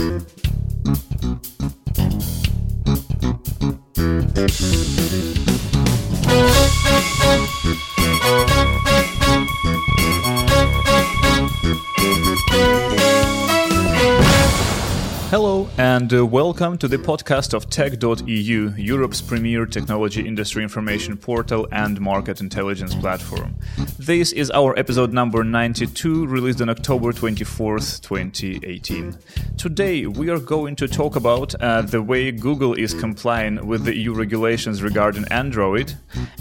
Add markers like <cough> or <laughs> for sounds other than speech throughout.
Hello, and uh, welcome to the podcast of Tech.eu, Europe's premier technology industry information portal and market intelligence platform. This is our episode number 92, released on October 24th, 2018. Today, we are going to talk about uh, the way Google is complying with the EU regulations regarding Android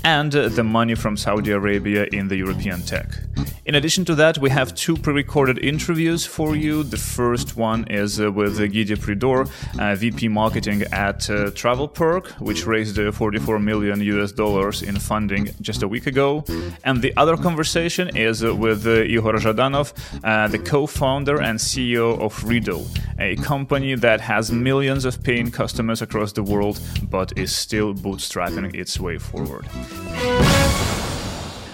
and uh, the money from Saudi Arabia in the European tech. In addition to that, we have two pre recorded interviews for you. The first one is uh, with Guy Pridor, uh, VP Marketing at uh, TravelPerk, which raised uh, 44 million US dollars in funding just a week ago. And the other conversation is uh, with uh, Igor Zhadanov, the co founder and CEO of Readdle, a company that has millions of paying customers across the world but is still bootstrapping its way forward.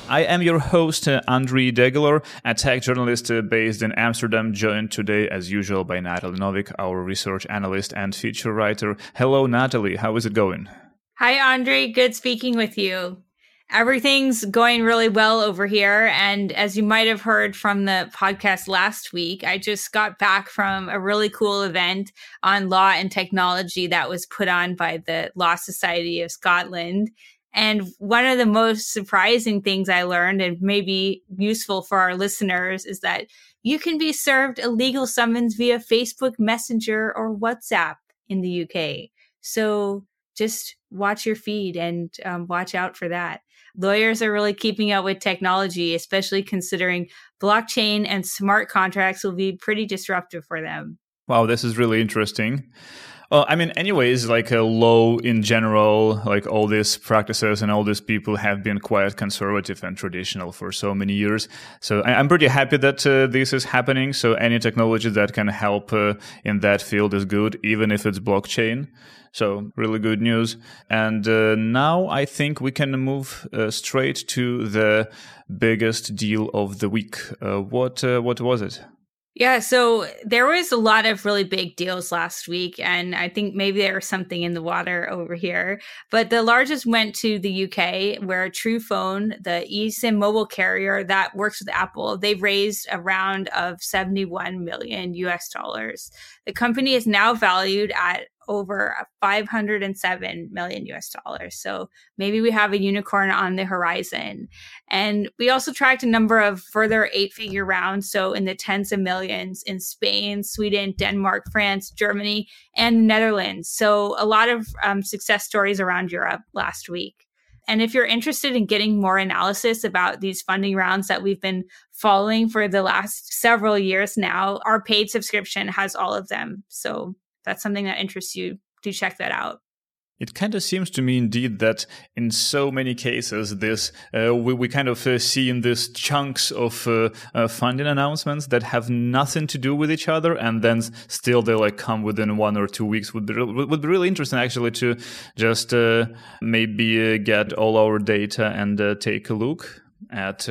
I am your host, uh, Andriy Degeler, a tech journalist uh, based in Amsterdam, joined today, as usual, by Natalie Novik, our research analyst and feature writer. Hello, Natalie. How is it going? Hi, Andre. Good speaking with you. Everything's going really well over here. And as you might have heard from the podcast last week, I just got back from a really cool event on law and technology that was put on by the Law Society of Scotland. And one of the most surprising things I learned and maybe useful for our listeners is that you can be served a legal summons via Facebook Messenger or WhatsApp in the UK. So just watch your feed and um, watch out for that. Lawyers are really keeping up with technology, especially considering blockchain and smart contracts will be pretty disruptive for them. Wow, this is really interesting. Well, I mean, anyways, like a law in general, like all these practices and all these people have been quite conservative and traditional for so many years. So I, am pretty happy that uh, this is happening. So any technology that can help uh, in that field is good, even if it's blockchain. So really good news. And uh, now I think we can move uh, straight to the biggest deal of the week. Uh, what uh, what was it? Yeah, so there was a lot of really big deals last week, and I think maybe there was something in the water over here. But the largest went to the UK, where Truphone, the eSIM mobile carrier that works with Apple, they've raised a round of 71 million US dollars. The company is now valued at over 507 million US dollars. So maybe we have a unicorn on the horizon. And we also tracked a number of further eight figure rounds. So in the tens of millions in Spain, Sweden, Denmark, France, Germany, and the Netherlands. So a lot of um, success stories around Europe last week. And if you're interested in getting more analysis about these funding rounds that we've been following for the last several years now, our paid subscription has all of them. So that's something that interests you, do check that out. It kind of seems to me, indeed, that in so many cases, this uh, we, we kind of uh, see in these chunks of uh, uh, funding announcements that have nothing to do with each other, and then still they like come within one or two weeks. Would be would be really interesting actually to just uh, maybe uh, get all our data and take a look at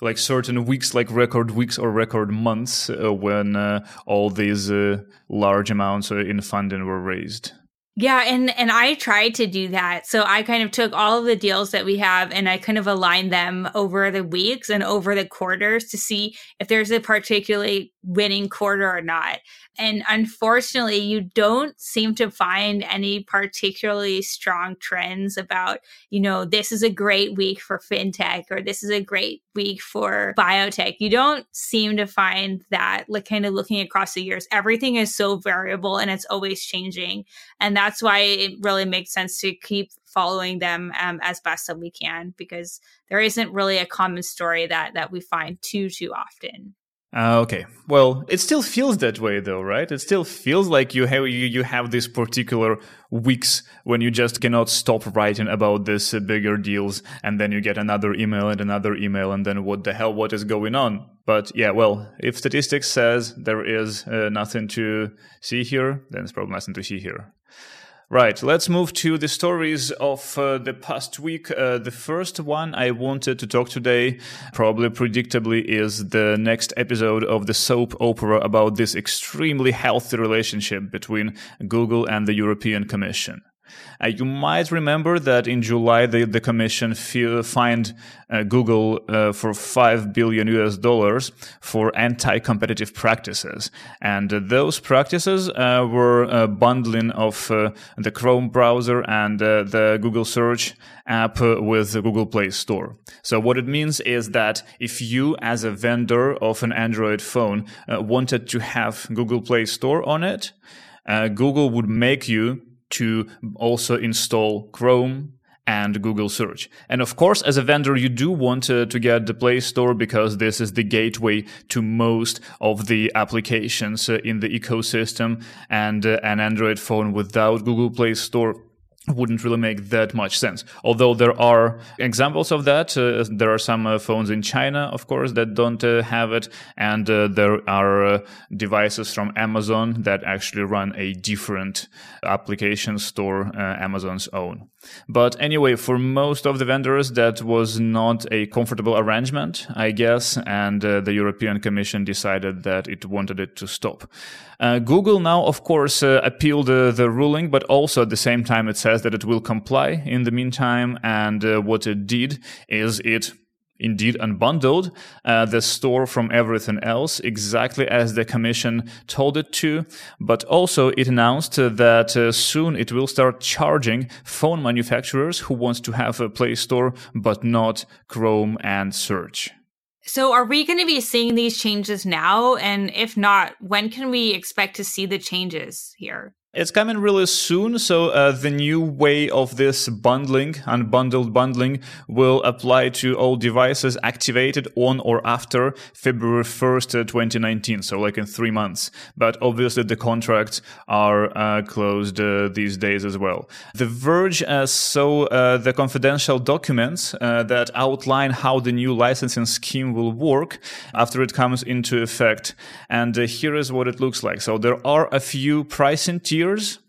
like certain weeks, like record weeks or record months, uh, when uh, all these uh, large amounts in funding were raised. Yeah, and and I tried to do that. So I kind of took all of the deals that we have and I kind of aligned them over the weeks and over the quarters to see if there's a particularly winning quarter or not. And unfortunately, you don't seem to find any particularly strong trends about, you know, this is a great week for fintech or this is a great week for biotech. You don't seem to find that, like, kind of looking across the years. Everything is so variable and it's always changing. And that's why it really makes sense to keep following them um, as best as we can because there isn't really a common story that that we find too too often. Uh, okay. Well, it still feels that way though, right? It still feels like you have you, you have these particular weeks when you just cannot stop writing about this uh, bigger deals and then you get another email and another email and then what the hell what is going on? But yeah, well, if statistics says there is uh, nothing to see here, then it's probably nothing to see here. Right, let's move to the stories of uh, the past week. Uh, the first one I wanted to talk today, probably predictably, is the next episode of the soap opera about this extremely healthy relationship between Google and the European Commission. Uh, you might remember that in July, the, the Commission fined uh, Google uh, for 5 billion US dollars for anti-competitive practices. And uh, those practices uh, were uh, bundling of the Chrome browser and the Google search app with the Google Play Store. So what it means is that if you as a vendor of an Android phone wanted to have Google Play Store on it, Google would make you to also install Chrome and Google search. And of course, as a vendor, you do want to, to, get the Play Store because this is the gateway to most of the applications uh, in the ecosystem and uh, an Android phone without Google Play Store wouldn't really make that much sense. Although there are examples of that. Uh, there are some uh, phones in China, of course, that don't uh, have it. And uh, there are uh, devices from Amazon that actually run a different application store, uh, Amazon's own. But anyway, for most of the vendors, that was not a comfortable arrangement, I guess. And uh, the European Commission decided that it wanted it to stop. Uh, Google now, of course, uh, appealed the ruling, but also at the same time, it says says that it will comply in the meantime. And uh, what it did is it indeed unbundled uh, the store from everything else exactly as the commission told it to. But also it announced that uh, soon it will start charging phone manufacturers who want to have a play store but not chrome and search. So are we going to be seeing these changes now? And if not when can we expect to see the changes here it's coming really soon, so uh, the new way of this bundling, unbundled bundling, will apply to all devices activated on or after February 1st, uh, 2019, so like in three months. But obviously the contracts are uh, closed uh, these days as well. The Verge uh, saw uh, the confidential documents that outline how the new licensing scheme will work after it comes into effect. And here is what it looks like. So there are a few pricing tiers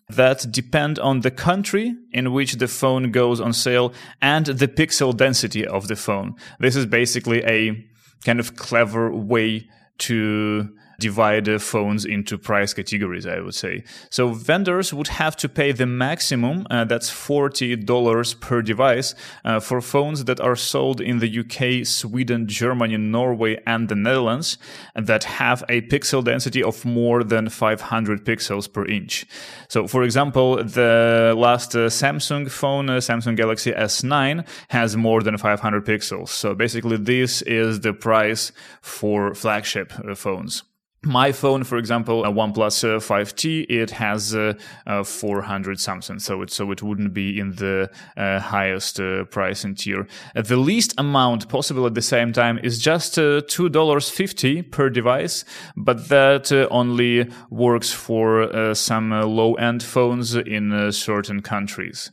that depend on the country in which the phone goes on sale and the pixel density of the phone. This is basically a kind of clever way to divide phones into price categories, I would say. So vendors would have to pay the maximum, uh, that's $40 per device, uh, for phones that are sold in the UK, Sweden, Germany, Norway, and the Netherlands that have a pixel density of more than 500 pixels per inch. So, for example, the last uh, Samsung phone, uh, Samsung Galaxy S9, has more than 500 pixels. So basically, this is the price for flagship uh, phones my phone, for example, a OnePlus uh, 5T, it has uh, uh, 400 something, so it so it wouldn't be in the uh, highest uh, pricing tier. Uh, the least amount possible at the same time is just two dollars fifty per device, but that only works for some low end phones in certain countries.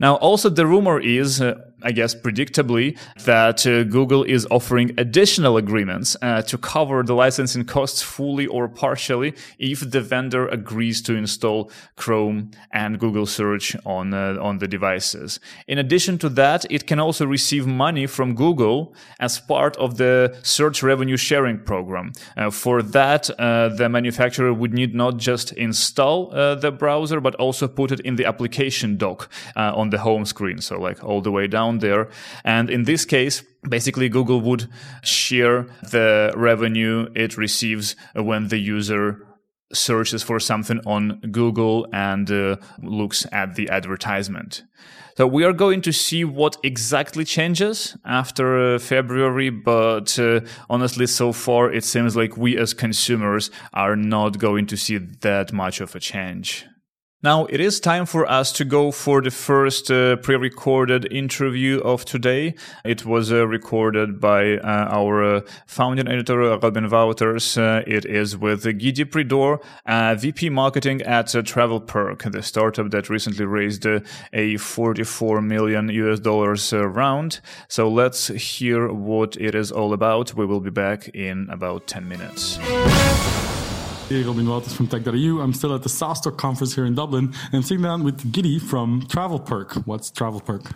Now, also the rumor is I guess predictably, that uh, Google is offering additional agreements uh, to cover the licensing costs fully or partially if the vendor agrees to install Chrome and Google Search on uh, on the devices. In addition to that, it can also receive money from Google as part of the search revenue sharing program. Uh, for that, uh, the manufacturer would need not just install uh, the browser but also put it in the application dock on the home screen, so like all the way down there. And in this case, basically Google would share the revenue it receives when the user searches for something on Google and uh, looks at the advertisement. So we are going to see what exactly changes after uh, February, but uh, honestly, so far it seems like we as consumers are not going to see that much of a change. Now it is time for us to go for the first uh, pre-recorded interview of today. It was uh, recorded by uh, our uh, founding editor Robin Wouters. Uh, it is with Gidi Pridor, uh, VP marketing at TravelPerk, the startup that recently raised a 44 million US dollars round. So let's hear what it is all about. We will be back in about 10 minutes. Hey, Robin Wouters from Tech.eu. I'm still at the SaaStock conference here in Dublin, and I'm sitting down with Gidi from TravelPerk. What's TravelPerk?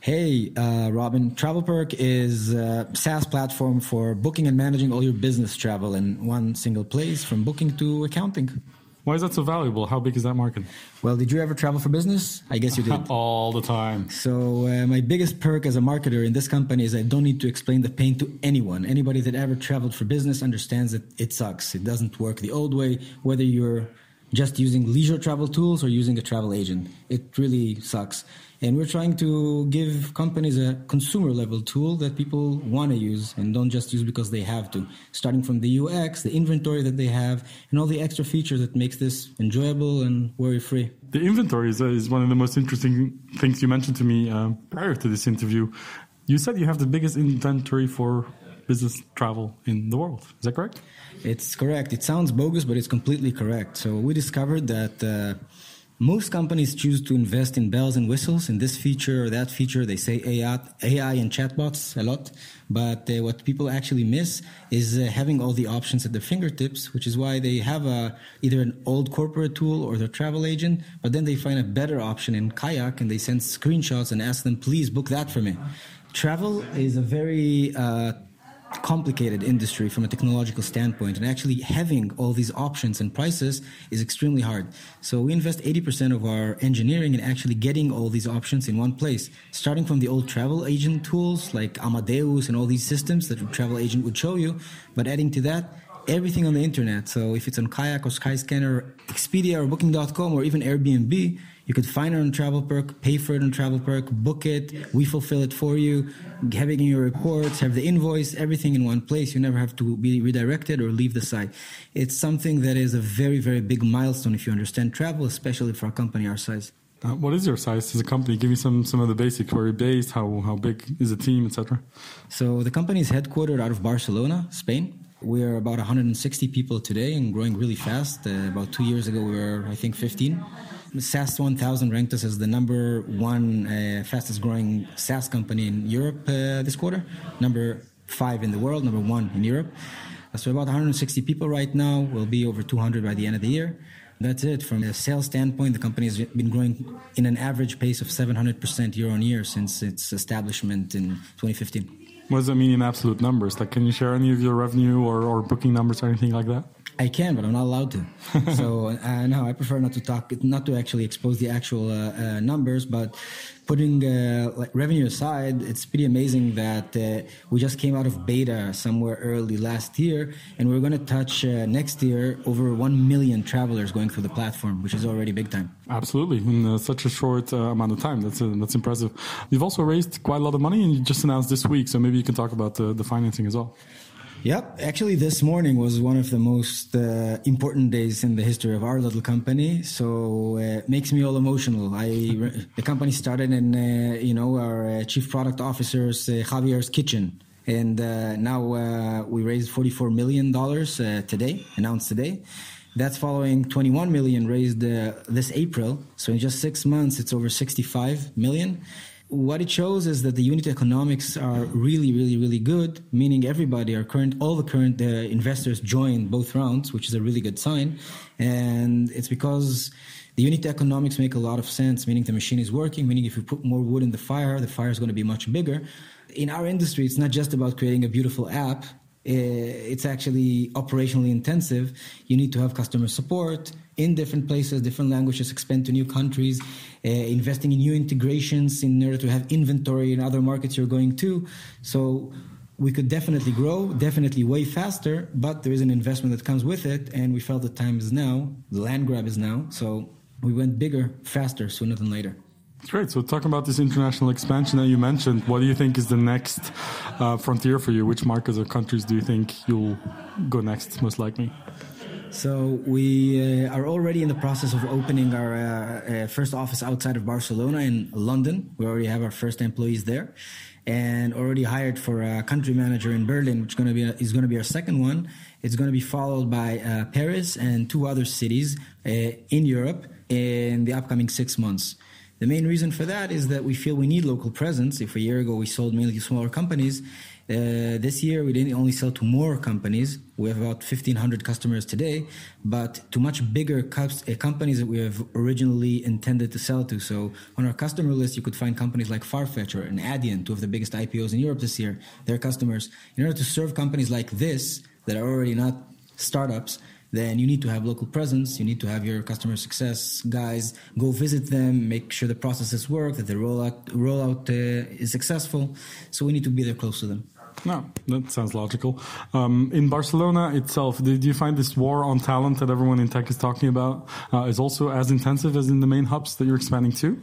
Hey, uh, Robin. TravelPerk is a SaaS platform for booking and managing all your business travel in one single place, from booking to accounting. Why is that so valuable? How big is that market? Well, did you ever travel for business? I guess you did. <laughs> All the time. So, uh, my biggest perk as a marketer in this company is I don't need to explain the pain to anyone. Anybody that ever traveled for business understands that it sucks. It doesn't work the old way, whether you're just using leisure travel tools or using a travel agent. It really sucks. And we're trying to give companies a consumer level tool that people want to use and don't just use because they have to. Starting from the UX, the inventory that they have, and all the extra features that makes this enjoyable and worry free. The inventory is, uh, is, one of the most interesting things you mentioned to me uh, prior to this interview. You said you have the biggest inventory for business travel in the world. Is that correct? It's correct. It sounds bogus, but it's completely correct. So we discovered that. Uh, most companies choose to invest in bells and whistles in this feature or that feature. They say AI, AI and chatbots a lot, but uh, what people actually miss is uh, having all the options at their fingertips, which is why they have a, either an old corporate tool or their travel agent, but then they find a better option in Kayak and they send screenshots and ask them, please book that for me. Travel is a very uh, complicated industry from a technological standpoint and actually having all these options and prices is extremely hard. So we invest 80% of our engineering in actually getting all these options in one place starting from the old travel agent tools like amadeus and all these systems that a travel agent would show you but adding to that everything on the internet. So if it's on kayak or skyscanner expedia or booking.com or even airbnb you could find it on TravelPerk, pay for it on TravelPerk, book it, we fulfill it for you, have it in your reports, have the invoice, everything in one place. You never have to be redirected or leave the site. It's something that is a very, very big milestone if you understand travel, especially for a company our size. Uh, what is your size as a company? Give me some some of the basics. Where you're based? How how big is the team, etc. So the company is headquartered out of Barcelona, Spain. We are about 160 people today and growing really fast. Uh, about two years ago, we were I think 15. SaaS 1000 ranked us as the number one uh, fastest growing SaaS company in Europe uh, this quarter, number five in the world, number one in Europe. So about 160 people right now. We'll be over 200 by the end of the year. That's it. From a sales standpoint, the company has been growing in an average pace of 700% year on year since its establishment in 2015. What does that mean in absolute numbers? Like, can you share any of your revenue or, or booking numbers or anything like that? I can, but I'm not allowed to. <laughs> so uh, no, I prefer not to talk, not to actually expose the actual uh, uh, numbers. But putting uh, like revenue aside, it's pretty amazing that uh, we just came out of beta somewhere early last year, and we're going to touch uh, next year over one million travelers going through the platform, which is already big time. Absolutely, in such a short amount of time, that's that's impressive. You've also raised quite a lot of money, and you just announced this week, so maybe you can talk about the financing as well. Yep. Actually, this morning was one of the most uh, important days in the history of our little company. So uh, it makes me all emotional. I the company started in uh, you know our uh, chief product officer's uh, Javier's kitchen, and uh, now we raised forty four million dollars today, announced today. That's following 21 million raised this April. So in just six months, it's over 65 million what it shows is that the unit economics are really, really, really good, meaning everybody, our current, all the current uh, investors joined both rounds, which is a really good sign. And it's because the unit economics make a lot of sense, meaning the machine is working, meaning if you put more wood in the fire, the fire is going to be much bigger. In our industry, it's not just about creating a beautiful app. Uh, it's actually operationally intensive. You need to have customer support in different places, different languages, expand to new countries, uh, investing in new integrations in order to have inventory in other markets you're going to. So we could definitely grow, definitely way faster, but there is an investment that comes with it, and we felt the time is now, the land grab is now. So we went bigger, faster, sooner than later. Great. So, talking about this international expansion that you mentioned, what do you think is the next uh, frontier for you? Which markets or countries do you think you'll go next, most likely? So we uh, are already in the process of opening our uh, uh, first office outside of Barcelona in London. We already have our first employees there, and already hired for a country manager in Berlin, which is going to be is going to be our second one. It's going to be followed by uh, Paris and two other cities uh, in Europe in the upcoming six months. The main reason for that is that we feel we need local presence. If a year ago we sold mainly to smaller companies, Uh, this year, we didn't only sell to more companies. We have about 1,500 customers today, but to much bigger uh, companies that we have originally intended to sell to. So on our customer list, you could find companies like Farfetch or Adyen, two of the biggest IPOs in Europe this year. Their customers. In order to serve companies like this that are already not startups, then you need to have local presence. You need to have your customer success guys go visit them, make sure the processes work, that the rollout rollout uh, is successful. So we need to be there close to them. No, that sounds logical. Um, in Barcelona itself, do, you find this war on talent that everyone in tech is talking about uh, is also as intensive as in the main hubs that you're expanding to?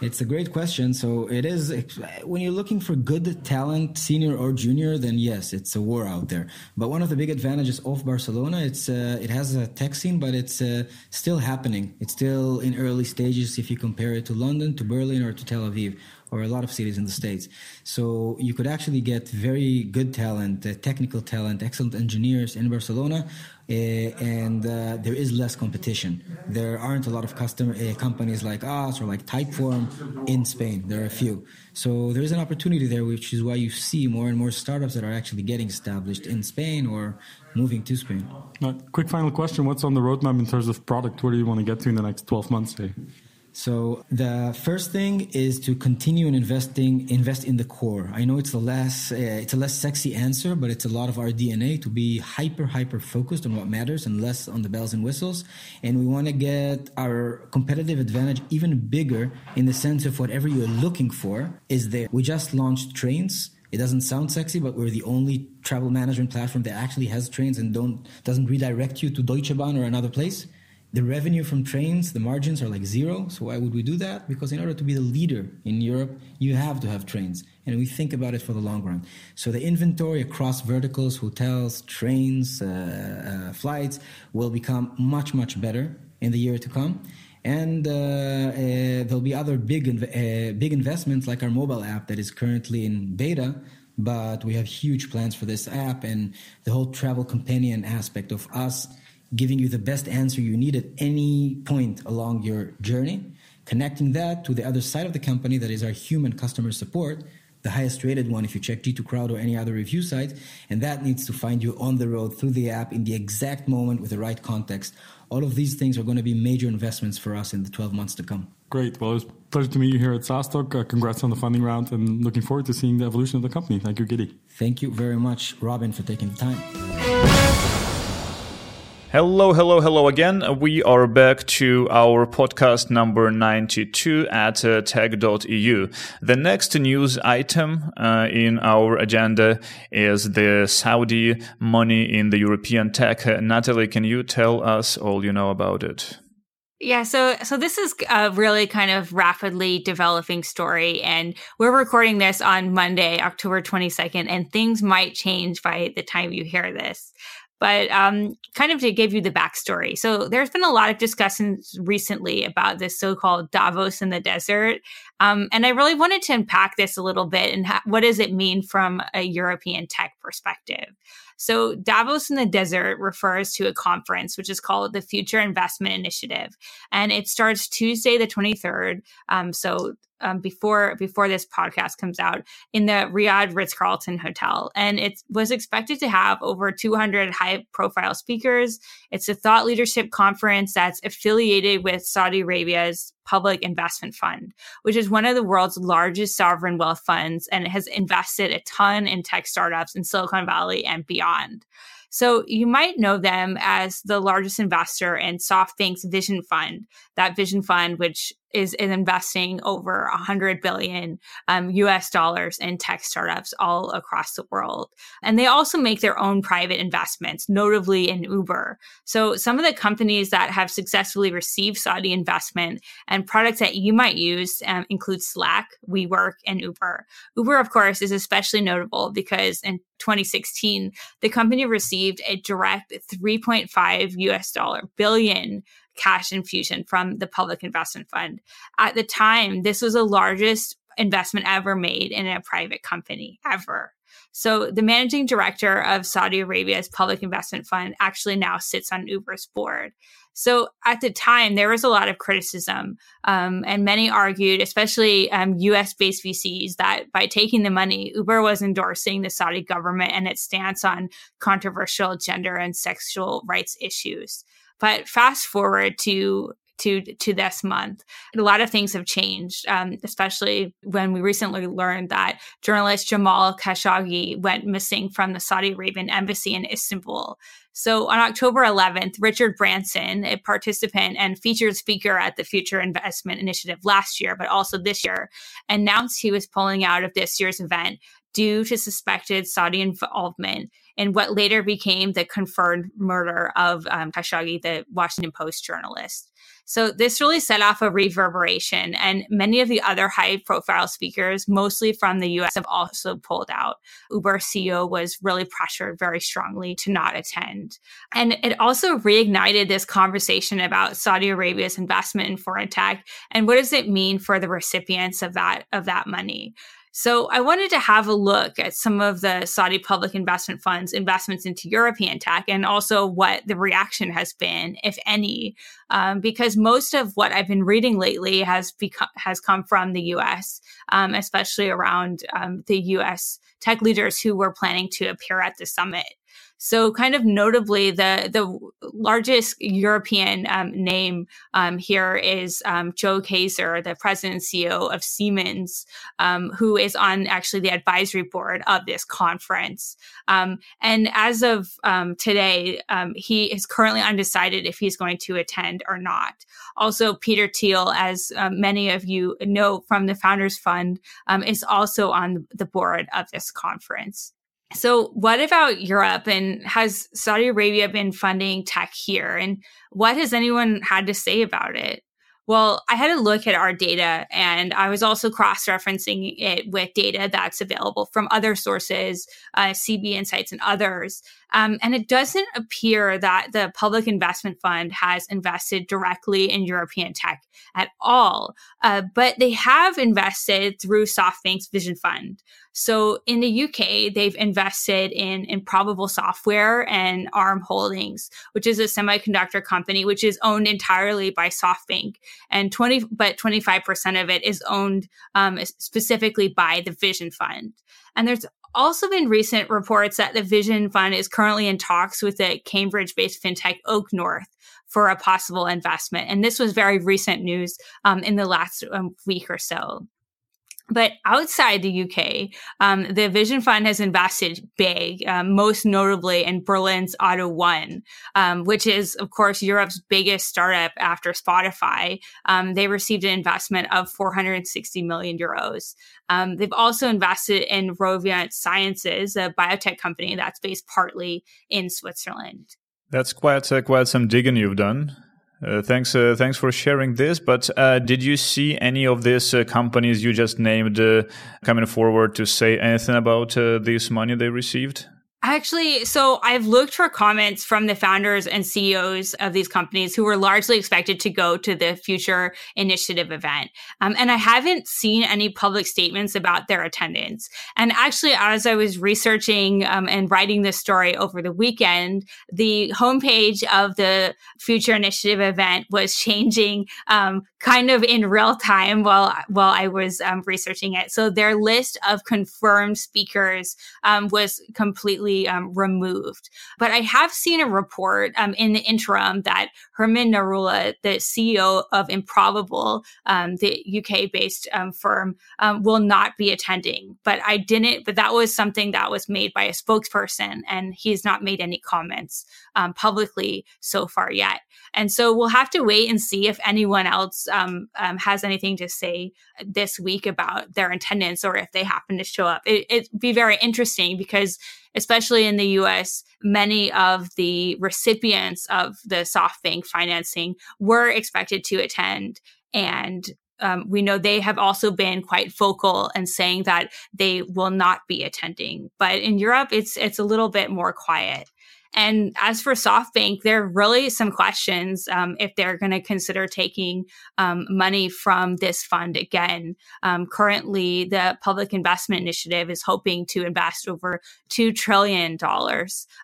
It's a great question. So it is when you're looking for good talent, senior or junior, then yes, it's a war out there. But one of the big advantages of Barcelona, it's uh, it has a tech scene, but it's uh, still happening. It's still in early stages if you compare it to London, to Berlin, or to Tel Aviv or a lot of cities in the states. So you could actually get very good talent, uh, technical talent, excellent engineers in Barcelona, and uh, there is less competition. There aren't a lot of customer uh, companies like us or like Typeform in Spain. There are a few. So there is an opportunity there, which is why you see more and more startups that are actually getting established in Spain or moving to Spain. quick final question: What's on the roadmap in terms of product? Where do you want to get to in the next twelve months? Say? So the first thing is to continue in investing, invest in the core. I know it's a less, uh, it's a less sexy answer, but it's a lot of our DNA to be hyper, hyper focused on what matters and less on the bells and whistles. And we want to get our competitive advantage even bigger in the sense of whatever you're looking for is there. We just launched trains. It doesn't sound sexy, but we're the only travel management platform that actually has trains and don't doesn't redirect you to Deutsche Bahn or another place the revenue from trains, the margins are like zero. So why would we do that? Because in order to be the leader in Europe, you have to have trains. And we think about it for the long run. So the inventory across verticals, hotels, trains, uh, uh, flights will become much, much better in the year to come. And uh, uh there'll be other big, uh, big investments like our mobile app that is currently in beta but we have huge plans for this app and the whole travel companion aspect of us giving you the best answer you need at any point along your journey, connecting that to the other side of the company that is our human customer support, the highest rated one if you check G2 Crowd or any other review site, and that needs to find you on the road through the app in the exact moment with the right context. All of these things are going to be major investments for us in the 12 months to come. Great. Well, it was a pleasure to meet you here at SaaStock. Uh, congrats on the funding round and looking forward to seeing the evolution of the company. Thank you, Gidi. Thank you very much, Robin, for taking the time. Hello, hello, hello again. We are back to our podcast number 92 at uh, tech.eu. The next news item uh, in our agenda is the Saudi money in the European tech. Uh, Natalie, can you tell us all you know about it? Yeah, so so this is a really kind of rapidly developing story and we're recording this on Monday, October 22nd and things might change by the time you hear this. But um, kind of to give you the backstory. So there's been a lot of discussions recently about this so-called Davos in the desert. Um, and I really wanted to unpack this a little bit and ha- what does it mean from a European tech perspective. So Davos in the desert refers to a conference which is called the Future Investment Initiative, and it starts Tuesday the 23rd. Um, so um, before before this podcast comes out in the Riyadh Ritz Carlton Hotel, and it was expected to have over 200 high profile speakers. It's a thought leadership conference that's affiliated with Saudi Arabia's Public Investment Fund, which is one of the world's largest sovereign wealth funds, and it has invested a ton in tech startups in Silicon Valley and beyond. So you might know them as the largest investor in SoftBank's Vision Fund, that Vision Fund, which is, is investing over 100 billion um, US dollars in tech startups all across the world. And they also make their own private investments, notably in Uber. So some of the companies that have successfully received Saudi investment and products that you might use um, include Slack, WeWork, and Uber. Uber, of course, is especially notable because in 2016, the company received a direct 3.5 US dollar billion cash infusion from the Public Investment Fund. At the time, this was the largest investment ever made in a private company ever. So the managing director of Saudi Arabia's public investment fund actually now sits on Uber's board. So at the time, there was a lot of criticism, um, and many argued, especially um, US based VCs, that by taking the money, Uber was endorsing the Saudi government and its stance on controversial gender and sexual rights issues. But fast forward to to to this month. A lot of things have changed, um, especially when we recently learned that journalist Jamal Khashoggi went missing from the Saudi Arabian embassy in Istanbul. So on October 11th, Richard Branson, a participant and featured speaker at the Future Investment Initiative last year, but also this year, announced he was pulling out of this year's event due to suspected Saudi involvement in what later became the confirmed murder of um, Khashoggi, the Washington Post journalist. So this really set off a reverberation, and many of the other high profile speakers, mostly from the US, have also pulled out. Uber CEO was really pressured very strongly to not attend. And it also reignited this conversation about Saudi Arabia's investment in foreign tech and what does it mean for the recipients of that of that money. So I wanted to have a look at some of the Saudi public investment funds investments into European tech and also what the reaction has been, if any, um, because most of what I've been reading lately has become has come from the U.S., um, especially around um, the U.S. tech leaders who were planning to appear at the summit. So, kind of notably, the the largest European um, name um, here is um, Joe Kaeser, the president and CEO of Siemens, um, who is on actually the advisory board of this conference. Um, and as of um, today, he is currently undecided if he's going to attend or not. Also, Peter Thiel, as many of you know from the Founders Fund, is also on the board of this conference. So, what about Europe and has Saudi Arabia been funding tech here? And what has anyone had to say about it? Well, I had a look at our data and I was also cross referencing it with data that's available from other sources, uh, CB Insights and others. Um, and it doesn't appear that the public investment fund has invested directly in European tech at all. Uh, but they have invested through SoftBank's Vision Fund. So in the UK, they've invested in Improbable Software and ARM Holdings, which is a semiconductor company which is owned entirely by SoftBank, and twenty but twenty five percent of it is owned um, specifically by the Vision Fund. And there's also been recent reports that the Vision Fund is currently in talks with the Cambridge based fintech OakNorth for a possible investment. And this was very recent news um, in the last um, week or so. But outside the UK, um, the Vision Fund has invested big, um, most notably in Berlin's AUTO1, um, which is, of course, Europe's biggest startup after Spotify. Um, they received an investment of 460 million euros. Um, they've also invested in Roivant Sciences, a biotech company that's based partly in Switzerland. That's quite uh, quite some digging you've done. Uh, thanks, uh, thanks for sharing this. But uh, did you see any of these uh, companies you just named uh, coming forward to say anything about uh, this money they received? Actually, so I've looked for comments from the founders and CEOs of these companies who were largely expected to go to the Future Initiative event. Um, and I haven't seen any public statements about their attendance. And actually, as I was researching um, and writing this story over the weekend, the homepage of the Future Initiative event was changing um, kind of in real time while while I was um, researching it. So their list of confirmed speakers um, was completely completely um, removed. But I have seen a report um, in the interim that Herman Narula, the CEO of Improbable, um, the UK based um, firm, um, will not be attending. But I didn't, but that was something that was made by a spokesperson, and he's not made any comments publicly so far yet. And so we'll have to wait and see if anyone else has anything to say this week about their attendance or if they happen to show up. It, it'd be very interesting because especially in the US, many of the recipients of the SoftBank financing were expected to attend. And um, we know they have also been quite vocal and saying that they will not be attending. But in Europe, it's it's a little bit more quiet. And as for SoftBank, there are really some questions um, if they're going to consider taking um, money from this fund again. Um, currently, the Public Investment Initiative is hoping to invest over $2 trillion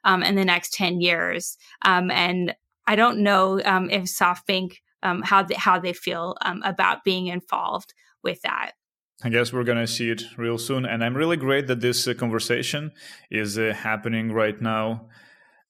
um, in the next 10 years. Um, and I don't know um, if SoftBank, how, they, how they feel about being involved with that. I guess we're going to see it real soon. And I'm really great that this uh, conversation is uh, happening right now.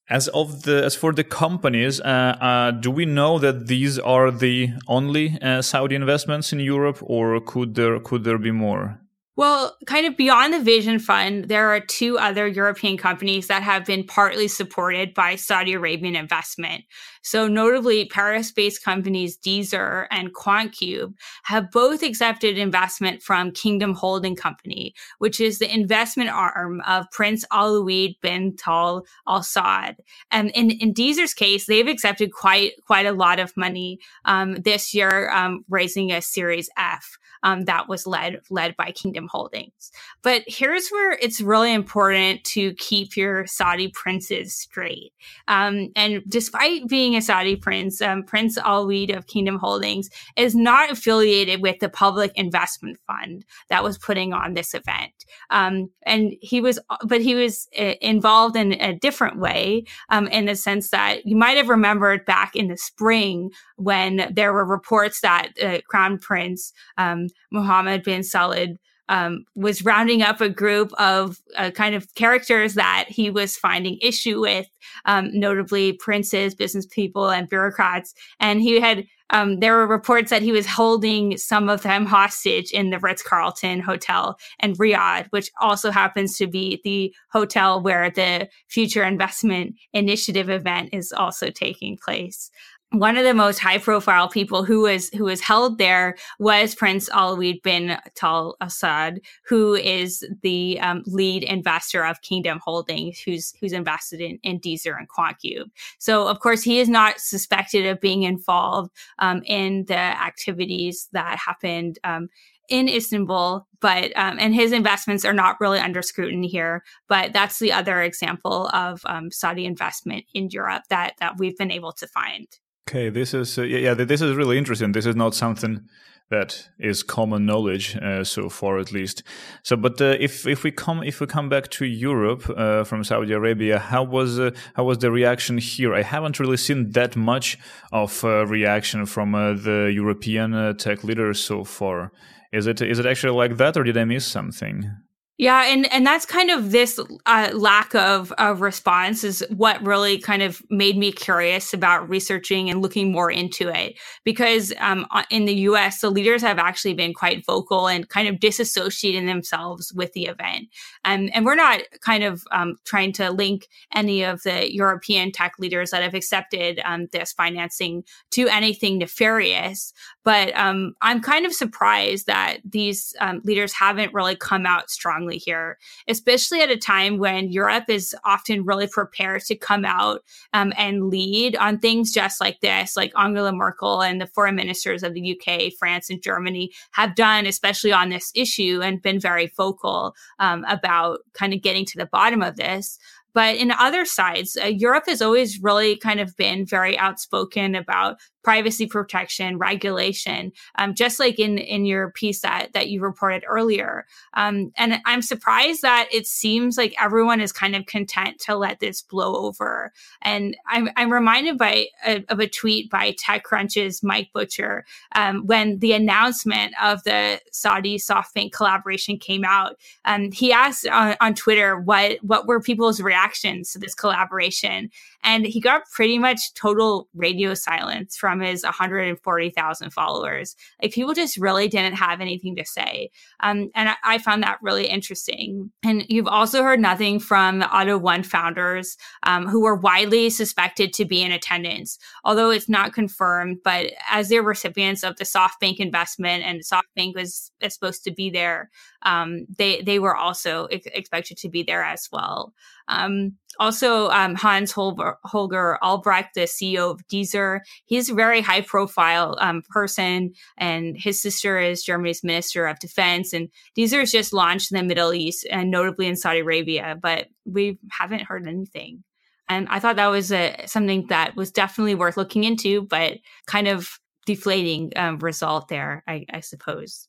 As of the as for the companies, uh, uh, do we know that these are the only uh, Saudi investments in Europe, or could there could there be more? Well, kind of beyond the Vision Fund, there are two other European companies that have been partly supported by Saudi Arabian investment. So, notably, Paris based companies Deezer and QuantCube have both accepted investment from Kingdom Holding Company, which is the investment arm of Prince Alwaleed bin Tal Al Saud. And in, in Deezer's case, they've accepted quite, quite a lot of money um, this year, um, raising a Series F um, that was led led by Kingdom Holdings. But here's where it's really important to keep your Saudi princes straight. Um, and despite being a Saudi prince, um, Prince Alwaleed of Kingdom Holdings is not affiliated with the Public Investment Fund that was putting on this event. Um, and he was, but he was uh, involved in a different way um, in the sense that you might have remembered back in the spring when there were reports that uh, Crown Prince um, Mohammed bin Salid um, was rounding up a group of uh, kind of characters that he was finding issue with, um, notably princes, business people, and bureaucrats. And he had um, there were reports that he was holding some of them hostage in the Ritz Carlton Hotel in Riyadh, which also happens to be the hotel where the Future Investment Initiative event is also taking place one of the most high profile people who was who was held there was Prince Alwaleed bin Tal Al Saud, who is the um, lead investor of Kingdom Holdings, who's who's invested in, in Deezer and QuantCube. So of course he is not suspected of being involved um, in the activities that happened um, in Istanbul, but um, and his investments are not really under scrutiny here. But that's the other example of um, Saudi investment in Europe that that we've been able to find. Okay, this is uh, yeah, this is really interesting. This is not something that is common knowledge uh, so far, at least. So, but uh, if if we come if we come back to Europe uh, from Saudi Arabia, how was uh, how was the reaction here? I haven't really seen that much of uh, reaction from the European tech leaders so far. Is it is it actually like that, or did I miss something? Yeah, and and that's kind of this uh, lack of of response is what really kind of made me curious about researching and looking more into it because um, in the U.S. the leaders have actually been quite vocal and kind of disassociating themselves with the event, and and we're not kind of um, trying to link any of the European tech leaders that have accepted um, this financing to anything nefarious, but um, I'm kind of surprised that these um, leaders haven't really come out strong strongly here, especially at a time when Europe is often really prepared to come out um, and lead on things just like this, like Angela Merkel and the foreign ministers of the UK, France, and Germany have done, especially on this issue, and been very vocal um, about kind of getting to the bottom of this. But in other sides, uh, Europe has always really kind of been very outspoken about privacy protection, regulation, um, just like in in your piece that that you reported earlier. Um, and I'm surprised that it seems like everyone is kind of content to let this blow over. And I'm I'm reminded by a, of a tweet by TechCrunch's Mike Butcher um, when the announcement of the Saudi SoftBank collaboration came out. Um, he asked on, on Twitter what what were people's reactions to this collaboration, and he got pretty much total radio silence from his 140,000 followers. Like people just really didn't have anything to say. Um, and I, I, found that really interesting. And you've also heard nothing from the AUTO1 founders um, who were widely suspected to be in attendance, although it's not confirmed. But as they're recipients of the SoftBank investment and SoftBank was, was supposed to be there, um, they, they were also ex- expected to be there as well. Um, also, um, Hans Holger, Holger, Albrecht, the CEO of Deezer, he's a very high profile um, person, and his sister is Germany's Minister of Defense. And Deezer is just launched in the Middle East and notably in Saudi Arabia, but we haven't heard anything. And I thought that was a, something that was definitely worth looking into, but kind of deflating um, result there, I, I suppose.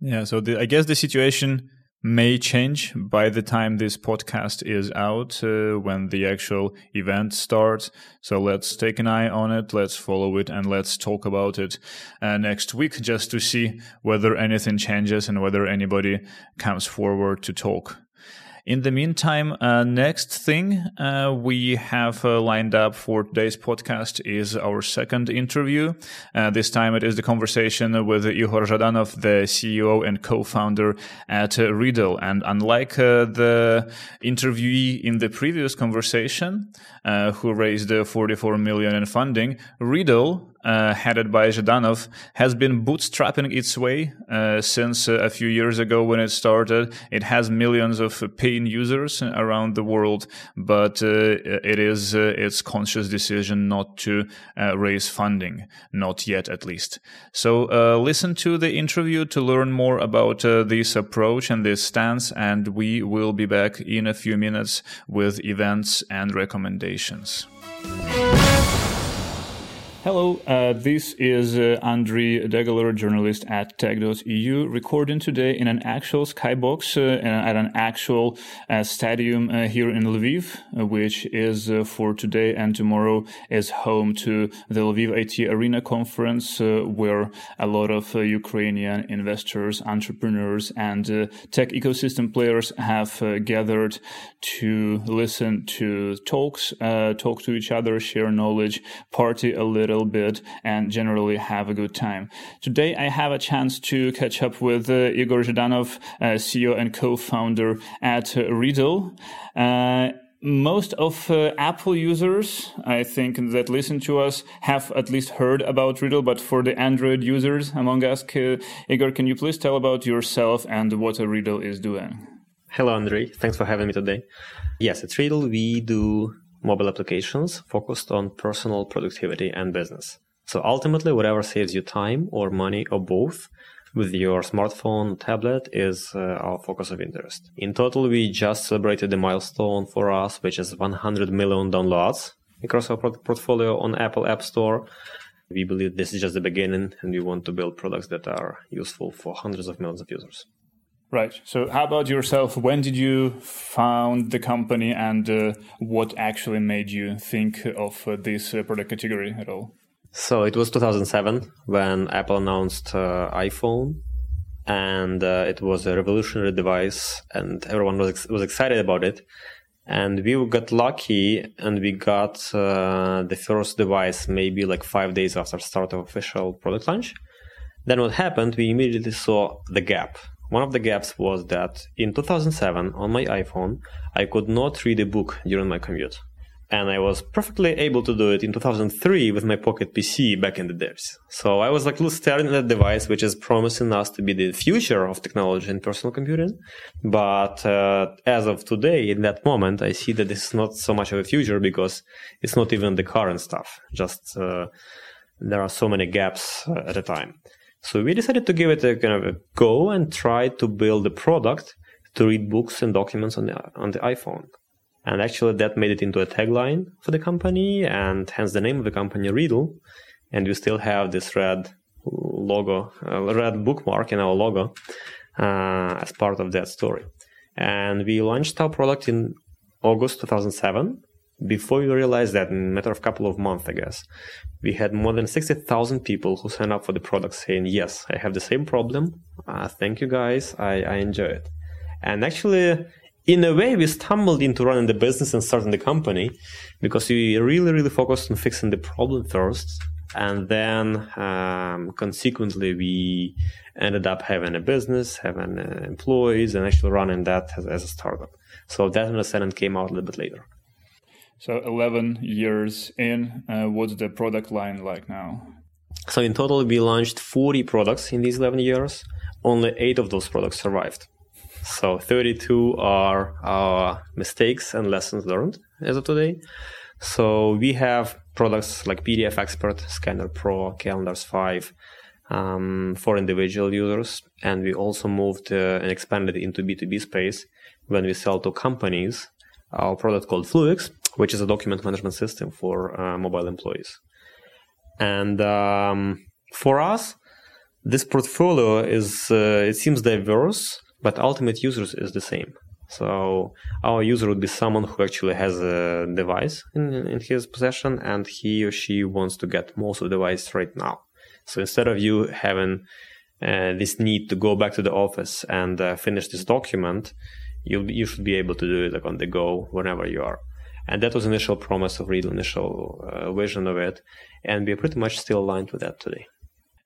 Yeah, so the, I guess the situation may change by the time this podcast is out uh, when the actual event starts. So let's take an eye on it, let's follow it, and let's talk about it uh, next week just to see whether anything changes and whether anybody comes forward to talk. In the meantime, uh, next thing uh, we have uh, lined up for today's podcast is our second interview. Uh, this time it is the conversation with Igor Zhadanov, the CEO and co-founder at uh, Readdle. And unlike uh, the interviewee in the previous conversation, who raised 44 million in funding, Readdle uh, headed by Zhadanov, has been bootstrapping its way uh, since uh, a few years ago when it started. It has millions of paying users around the world, but uh, it is uh, its conscious decision not to uh, raise funding, not yet at least. So listen to the interview to learn more about this approach and this stance, and we will be back in a few minutes with events and recommendations. Hello, uh, this is uh, Degeler, journalist at tech.eu, recording today in an actual skybox uh, at an actual uh, stadium uh, here in Lviv, uh, which is for today and tomorrow is home to the Lviv IT Arena conference, where a lot of Ukrainian investors, entrepreneurs, and tech ecosystem players have gathered to listen to talks, talk to each other, share knowledge, party a little little bit and generally have a good time. Today, I have a chance to catch up with uh, Igor Zhadanov, uh, CEO and co-founder at uh, Readdle. Uh, most of uh, Apple users, I think, that listen to us have at least heard about Readdle, but for the Android users among us, uh, Igor, can you please tell about yourself and what Readdle is doing? Hello, Andre. Thanks for having me today. Yes, at Readdle, we do mobile applications focused on personal productivity and business. So ultimately, whatever saves you time or money or both with your smartphone, tablet is uh, our focus of interest. In total, we just celebrated a milestone for us, which is 100 million downloads across our portfolio on Apple App Store. We believe this is just the beginning and we want to build products that are useful for hundreds of millions of users. Right. So, how about yourself? When did you found the company, and uh, what actually made you think of uh, this uh, product category at all? So it was 2007 when Apple announced uh, iPhone, and uh, it was a revolutionary device, and everyone was ex- was excited about it. And we got lucky, and we got uh, the first device maybe like five days after start of official product launch. Then what happened? We immediately saw the gap one of the gaps was that in 2007 on my iPhone, I could not read a book during my commute. And I was perfectly able to do it in 2003 with my Pocket PC back in the days. So I was like staring at that device, which is promising us to be the future of technology and personal computing. But uh, as of today, in that moment, I see that this is not so much of a future because it's not even the current stuff. Just uh, there are so many gaps uh, at a time. So we decided to give it a kind of a go and try to build a product to read books and documents on the on the iPhone. And actually, that made it into a tagline for the company, and hence the name of the company, Readdle. And we still have this red logo, uh, red bookmark in our logo uh, as part of that story. And we launched our product in August 2007, before we realized that in a matter of a couple of months, I guess, we had more than 60,000 people who signed up for the product saying, yes, I have the same problem. Uh, thank you guys. I, I enjoy it. And actually, in a way, we stumbled into running the business and starting the company because we really, really focused on fixing the problem first. And then, um, consequently, we ended up having a business, having uh, employees, and actually running that as, as a startup. So that understanding came out a little bit later. So 11 years in, uh, what's the product line like now? So in total, we launched 40 products in these 11 years. Only eight of those products survived. So 32 are our mistakes and lessons learned as of today. So we have products like PDF Expert, Scanner Pro, Calendars 5 um, for individual users. And we also moved uh, and expanded into B2B space when we sell to companies our product called Fluix, which is a document management system for uh, mobile employees. And um, for us, this portfolio is uh, it seems diverse, but ultimate users is the same. So our user would be someone who actually has a device in, in his possession and he or she wants to get most of the device right now. So instead of you having uh, this need to go back to the office and uh, finish this document, you you should be able to do it like on the go whenever you are. And that was initial promise of real initial uh, vision of it, and we are pretty much still aligned with that today.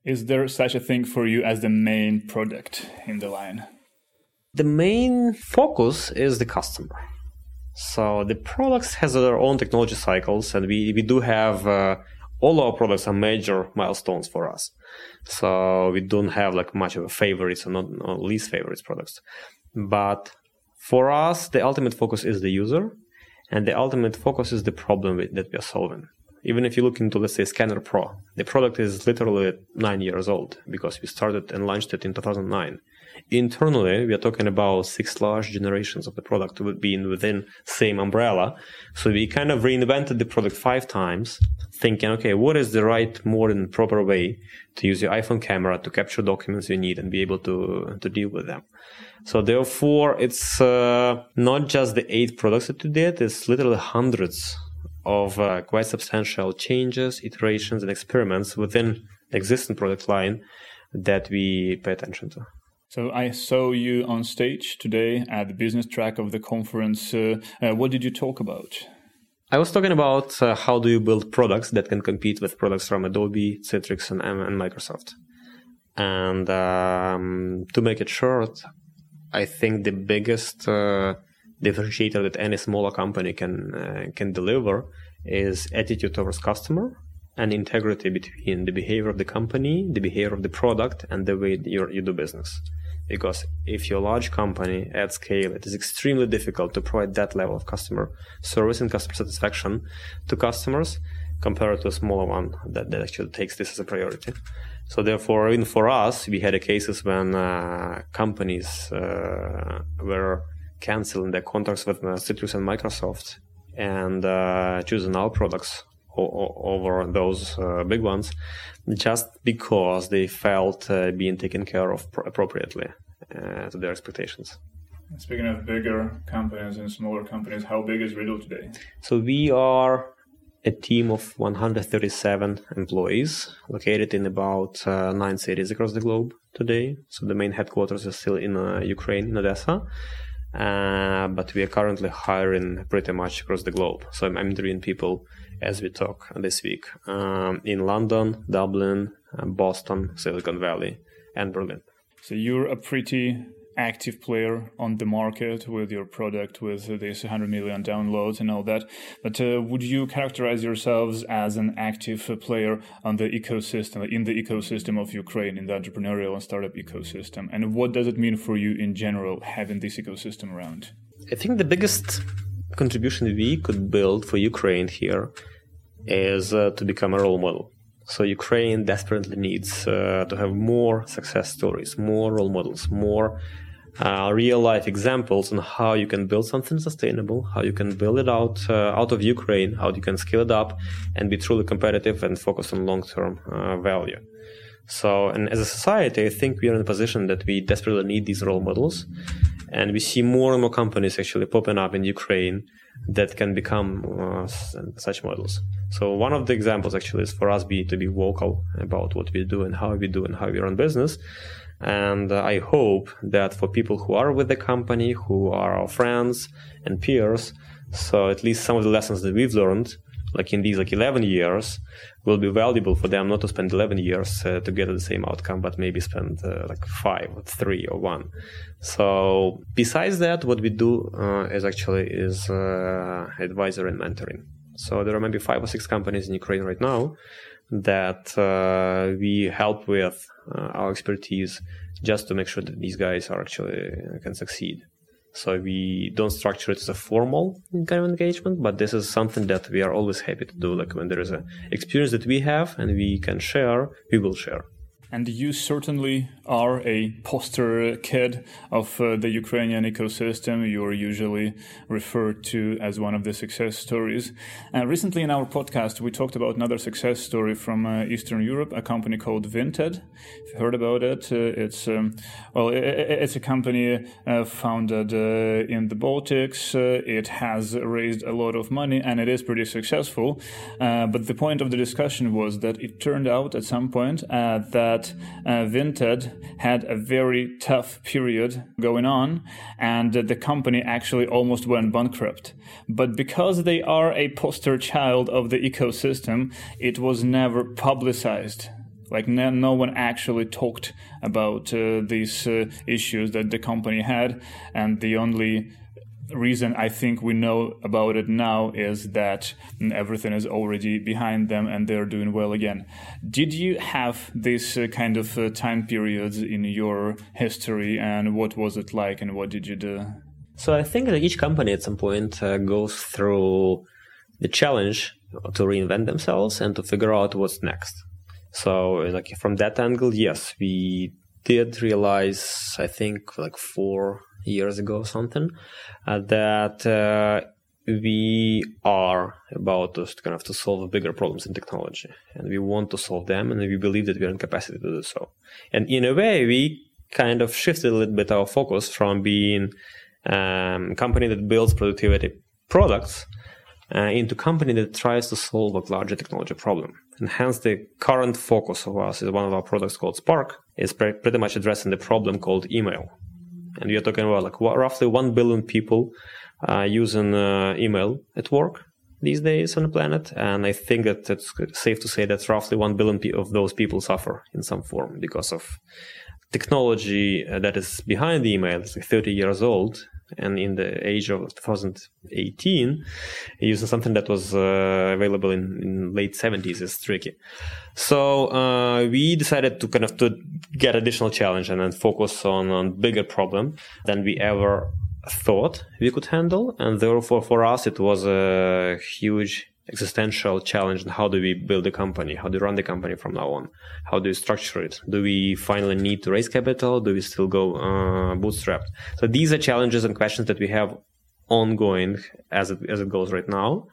Is there such a thing for you as the main product in the line? The main focus is the customer. So the products has their own technology cycles, and we we do have uh, all our products are major milestones for us. So we don't have like much of a favorites or not, not least favorites products. But for us, the ultimate focus is the user, and the ultimate focus is the problem that we are solving. Even if you look into, let's say, Scanner Pro, the product is literally nine years old because we started and launched it in 2009. Internally, we are talking about six large generations of the product being within same umbrella. So we kind of reinvented the product five times, thinking, okay, what is the right, more and proper way to use your iPhone camera to capture documents you need and be able to to deal with them. So therefore, it's uh, not just the eight products that we did; it's literally hundreds of uh, quite substantial changes, iterations, and experiments within existing product line that we pay attention to. So I saw you on stage today at the business track of the conference. Uh, uh, what did you talk about? I was talking about uh, how do you build products that can compete with products from Adobe, Citrix, and, and Microsoft. And um, to make it short, I think the biggest uh, differentiator that any smaller company can uh, can deliver is attitude towards customer and integrity between the behavior of the company, the behavior of the product, and the way you you do business. Because if you're a large company at scale, it is extremely difficult to provide that level of customer service and customer satisfaction to customers compared to a smaller one that, that actually takes this as a priority. So therefore, even for us, we had cases when uh, companies uh, were canceling their contracts with uh, Citrix and Microsoft and uh, choosing our products o- over those uh, big ones, just because they felt uh, being taken care of pr- appropriately to their expectations. Speaking of bigger companies and smaller companies, how big is Readdle today? So we are a team of 137 employees located in about uh, nine cities across the globe today. So the main headquarters is still in uh, Ukraine, in Odessa. Uh, but we are currently hiring pretty much across the globe. So I'm, I'm interviewing people as we talk this week um, in London, Dublin, uh, Boston, Silicon Valley, and Berlin. So you're a pretty active player on the market with your product with this 100 million downloads and all that. But uh, would you characterize yourselves as an active player on the ecosystem in the ecosystem of ukraine in the entrepreneurial and startup ecosystem? And what does it mean for you in general having this ecosystem around? I think the biggest contribution we could build for ukraine here is uh, to become a role model so Ukraine desperately needs uh, to have more success stories, more role models, more uh, real life examples on how you can build something sustainable, how you can build it out uh, out of Ukraine, how you can scale it up and be truly competitive and focus on long term uh, value. So, and as a society, I think we are in a position that we desperately need these role models, and we see more and more companies actually popping up in Ukraine that can become uh, such models. So one of the examples actually is for us be to be vocal about what we do and how we do and how we run business. And uh, I hope that for people who are with the company, who are our friends and peers, so at least some of the lessons that we've learned, like in these like 11 years, will be valuable for them not to spend 11 years uh, to get the same outcome, but maybe spend uh, like five, or three, or one. So besides that, what we do uh, is actually is uh, advisory and mentoring. So there are maybe five or six companies in Ukraine right now that uh, we help with uh, our expertise just to make sure that these guys are actually can succeed. So we don't structure it as a formal kind of engagement, but this is something that we are always happy to do. Like when there is an experience that we have and we can share, we will share. And you certainly are a poster kid of uh, the Ukrainian ecosystem. You are usually referred to as one of the success stories. Uh, recently in our podcast, we talked about another success story from uh, Eastern Europe, a company called Vinted. If you heard about it, uh, it's um, well, it, it's a company uh, founded uh, in the Baltics. it has raised a lot of money and it is pretty successful. but the point of the discussion was that it turned out at some point that that uh, Vinted had a very tough period going on, and the company actually almost went bankrupt. But because they are a poster child of the ecosystem, it was never publicized. Like no, no one actually talked about uh, these uh, issues that the company had, and the only reason I think we know about it now is that everything is already behind them and they're doing well again. Did you have this uh, kind of uh, time periods in your history and what was it like and what did you do? So I think that each company at some point uh, goes through the challenge to reinvent themselves and to figure out what's next. So like from that angle, yes, we did realize, I think like four years ago something, uh, that uh, we are about to kind of to solve bigger problems in technology. And we want to solve them and we believe that we're in capacity to do so. And in a way we kind of shifted a little bit our focus from being um, a company that builds productivity products uh, into company that tries to solve a larger technology problem. And hence the current focus of us is one of our products called spark is pre- pretty much addressing the problem called email and you're talking about like roughly 1 billion people uh, using uh, email at work these days on the planet. And i think that it's safe to say that roughly 1 billion of those people suffer in some form because of technology uh, that is behind the email it's like 30 years old and in the age of 2018 using something that was uh, available in, in late 70s is tricky. So uh, we decided to kind of to get additional challenge and then focus on on bigger problem than we ever thought we could handle. And therefore for us it was a huge existential challenge and how do we build a company? How do we run the company from now on? How do we structure it? Do we finally need to raise capital? Do we still go uh, bootstrapped? So these are challenges and questions that we have ongoing as it as it goes right now.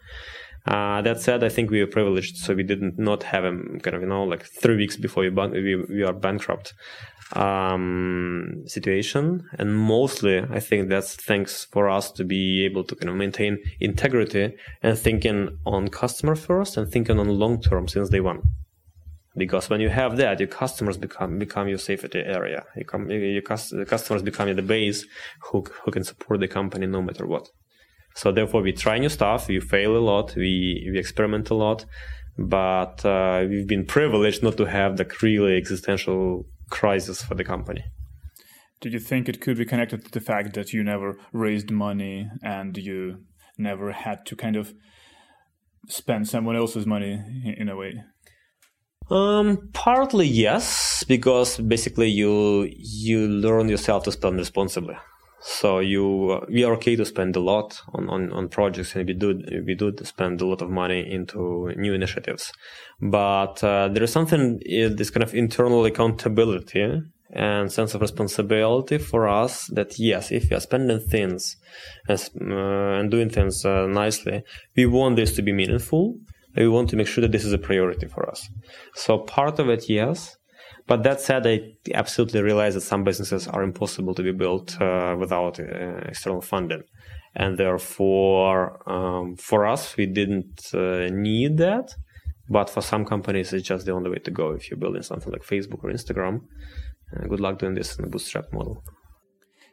Uh, that said, I think we were privileged, so we didn't not have a kind of you know like three weeks before we ban- we, we are bankrupt um, situation, and mostly I think that's thanks for us to be able to kind of maintain integrity and thinking on customer first and thinking on long term since day one. Because when you have that, your customers become become your safety area. You come, your customers become the base who who can support the company no matter what. So therefore, we try new stuff, we fail a lot, we we experiment a lot, but uh, we've been privileged not to have the really existential crisis for the company. Do you think it could be connected to the fact that you never raised money and you never had to kind of spend someone else's money in a way? Um, partly yes, because basically you you learn yourself to spend responsibly. So you uh, we are okay to spend a lot on, on, on projects, and we do we do spend a lot of money into new initiatives. But uh, there is something this kind of internal accountability and sense of responsibility for us that yes, if we are spending things and, uh, and doing things uh, nicely, we want this to be meaningful. We want to make sure that this is a priority for us. So part of it, yes, but that said, I absolutely realize that some businesses are impossible to be built uh, without uh, external funding. And therefore, um, for us, we didn't uh, need that. But for some companies, it's just the only way to go. If you're building something like Facebook or Instagram, uh, good luck doing this in a bootstrap model.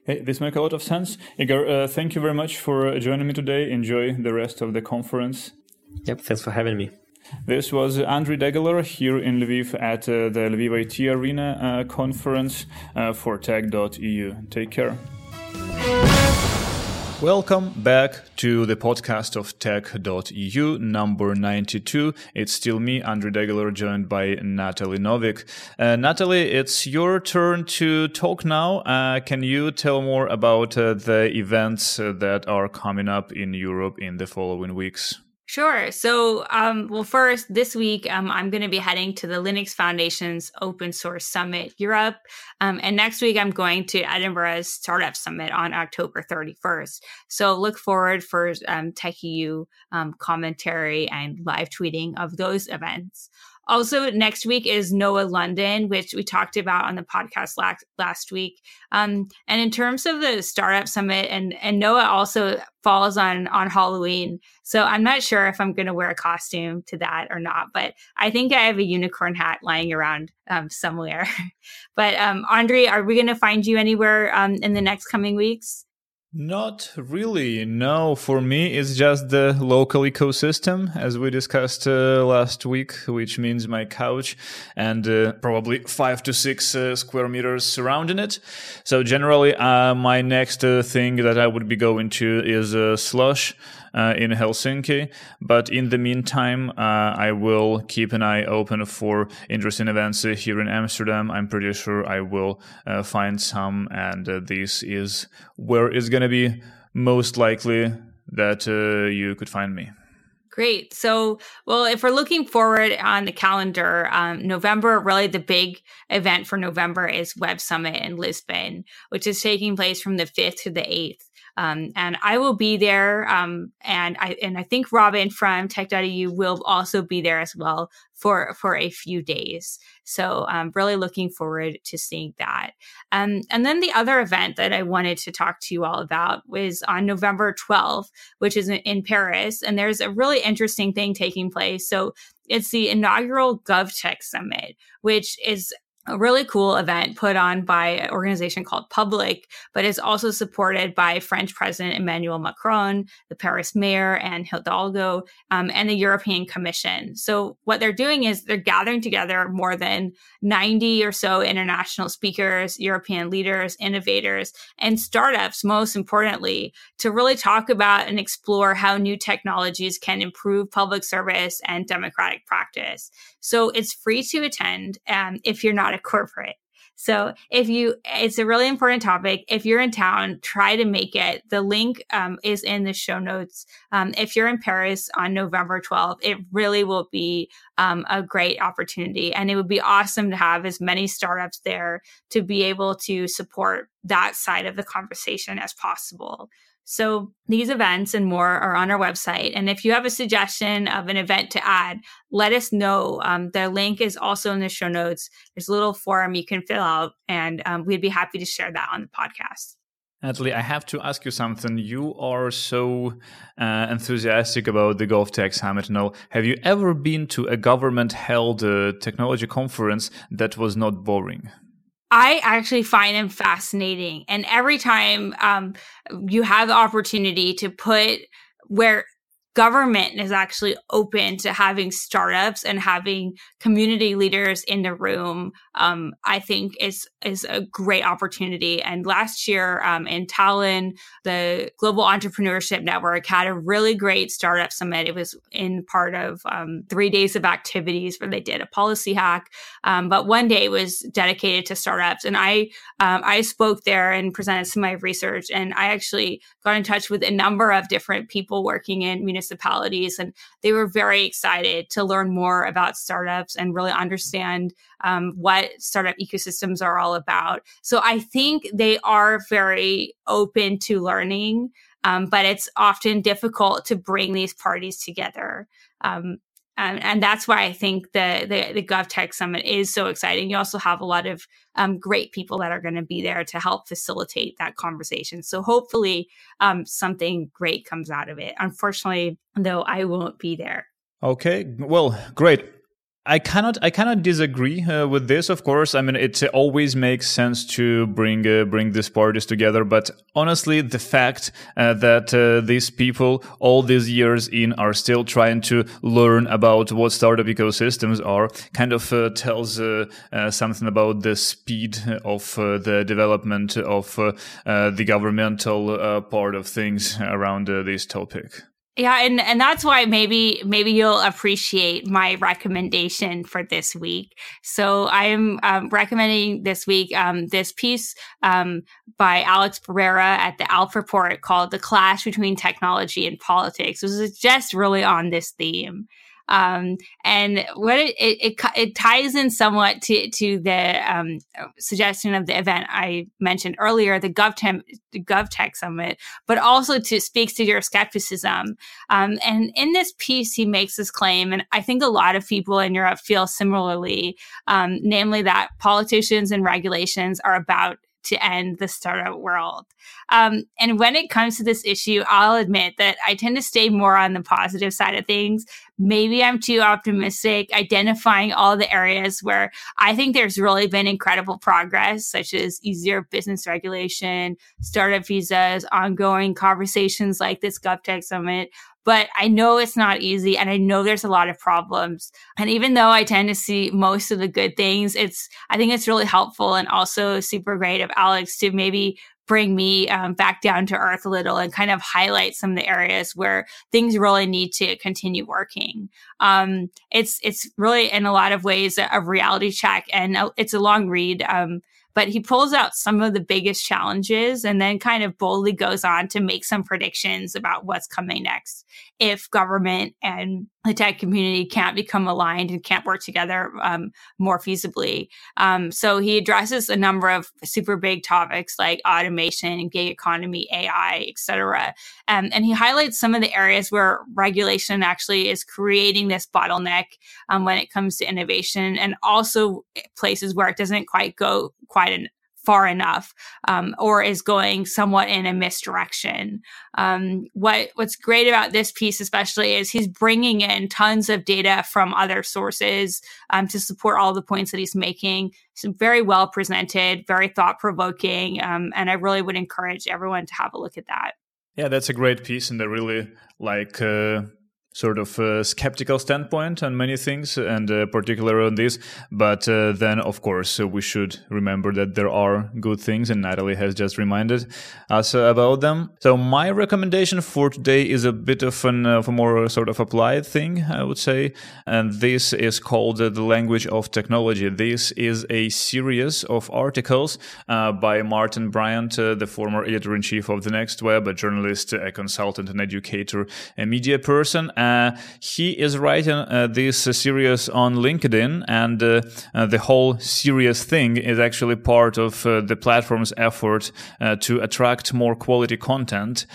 Hey, this makes a lot of sense. Igor, uh, thank you very much for joining me today. Enjoy the rest of the conference. Yep, thanks for having me. This was Andriy Degeler here in Lviv at uh, the Lviv IT Arena uh, conference uh, for tech.eu. Take care. Welcome back to the podcast of tech.eu, number 92. It's still me, Andriy Degeler, joined by Natalie Novik. Uh, Natalie, it's your turn to talk now. Uh, can you tell more about uh, the events uh, that are coming up in Europe in the following weeks? Sure. So, um, well, first, this week, um, I'm going to be heading to the Linux Foundation's Open Source Summit Europe. Um, and next week, I'm going to Edinburgh's Startup Summit on October 31st. So, look forward for um, TechEU um, commentary and live tweeting of those events. Also, next week is NOAH London, which we talked about on the podcast last, last week. Um, and in terms of the startup summit, and, and NOAH also falls on on Halloween, so I'm not sure if I'm going to wear a costume to that or not. But I think I have a unicorn hat lying around um, somewhere. <laughs> but um, Andre, are we going to find you anywhere um, in the next coming weeks? Not really. No, for me, it's just the local ecosystem, as we discussed uh, last week, which means my couch and uh, probably five to six uh, square meters surrounding it. So, generally, uh, my next uh, thing that I would be going to is Slush uh, in Helsinki. But in the meantime, uh, I will keep an eye open for interesting events here in Amsterdam. I'm pretty sure I will uh, find some, and this is where it's going to be most likely that you could find me. Great. So, well, if we're looking forward on the calendar, um, November, really the big event for November is Web Summit in Lisbon, which is taking place from the 5th to the 8th. Um, and I will be there. Um, and I and I think Robin from Tech.eu will also be there as well for for a few days. So I'm really looking forward to seeing that. Um, and then the other event that I wanted to talk to you all about was on November 12th, which is in Paris. And there's a really interesting thing taking place. So it's the inaugural GovTech Summit, which is a really cool event put on by an organization called Public, but is also supported by French President Emmanuel Macron, the Paris mayor Anne Hidalgo, um, and the European Commission. So what they're doing is they're gathering together more than 90 or so international speakers, European leaders, innovators, and startups, most importantly, to really talk about and explore how new technologies can improve public service and democratic practice. So it's free to attend um, if you're not a corporate. So if you, it's a really important topic. If you're in town, try to make it. The link um, is in the show notes. Um, if you're in Paris on November 12th, it really will be um, a great opportunity. And it would be awesome to have as many startups there to be able to support that side of the conversation as possible. So these events and more are on our website. And if you have a suggestion of an event to add, let us know. Um, the link is also in the show notes. There's a little form you can fill out, and um, we'd be happy to share that on the podcast. Natalie, I have to ask you something. You are so uh, enthusiastic about the GovTech Summit and all. Have you ever been to a government held uh, technology conference that was not boring? I actually find them fascinating. And every time um, you have the opportunity to put where government is actually open to having startups and having community leaders in the room, um, I think is is a great opportunity. And last year um, in Tallinn, the Global Entrepreneurship Network had a really great startup summit. It was in part of um, three days of activities where they did a policy hack, um, but one day was dedicated to startups. And I um, I spoke there and presented some of my research, and I actually got in touch with a number of different people working in municipal municipalities. And they were very excited to learn more about startups and really understand um, what startup ecosystems are all about. So I think they are very open to learning. Um, but it's often difficult to bring these parties together. Um, and, and, that's why I think the, the, the GovTech Summit is so exciting. You also have a lot of um, great people that are going to be there to help facilitate that conversation. So hopefully, um, something great comes out of it. Unfortunately, though, I won't be there. Okay, well, great. I cannot I cannot disagree uh, with this. Of course, I mean it always makes sense to bring uh, bring these parties together. But honestly, the fact uh, that uh, these people all these years in are still trying to learn about what startup ecosystems are kind of uh, tells uh, something about the speed of the development of the governmental part of things around this topic. Yeah, and and that's why maybe maybe you'll appreciate my recommendation for this week. So I am um, recommending this week um, this piece um, by Alex Barrera at the Aleph Report called "The Clash Between Technology and Politics." This is just really on this theme. Um, and what it, it, it, it, ties in somewhat to, to the um, suggestion of the event I mentioned earlier, the GovTech, GovTech Summit, but also to speaks to your skepticism. Um, and in this piece, he makes this claim, and I think a lot of people in Europe feel similarly, um, namely that politicians and regulations are about to end the startup world. Um, and when it comes to this issue, I'll admit that I tend to stay more on the positive side of things. Maybe I'm too optimistic, identifying all the areas where I think there's really been incredible progress, such as easier business regulation, startup visas, ongoing conversations like this GovTech Summit but I know it's not easy and I know there's a lot of problems. And even though I tend to see most of the good things, it's, I think it's really helpful and also super great of Alex to maybe bring me um, back down to earth a little and kind of highlight some of the areas where things really need to continue working. Um, it's it's really in a lot of ways a, a reality check, and it's a long read. Um, but he pulls out some of the biggest challenges and then kind of boldly goes on to make some predictions about what's coming next if government and the tech community can't become aligned and can't work together um, more feasibly. Um, so he addresses a number of super big topics like automation, gig economy, AI, etc. Um, and he highlights some of the areas where regulation actually is creating this bottleneck um, when it comes to innovation, and also places where it doesn't quite go quite far enough um, or is going somewhat in a misdirection. Um, what What's great about this piece, especially, is he's bringing in tons of data from other sources um, to support all the points that he's making. It's very well presented, very thought provoking, um, and I really would encourage everyone to have a look at that. Yeah, that's a great piece, and I really like. Uh sort of a skeptical standpoint on many things and uh, particularly on this but uh, then of course uh, we should remember that there are good things and natalie has just reminded us about them. So my recommendation for today is a bit of an of a more sort of applied thing i would say and this is called the language of technology. This is a series of articles uh, by martin bryant uh, the former editor-in-chief of the next web a journalist a consultant an educator a media person uh, Uh, he is writing uh, this uh, series on LinkedIn, and uh, uh, the whole serious thing is actually part of the platform's effort to attract more quality content,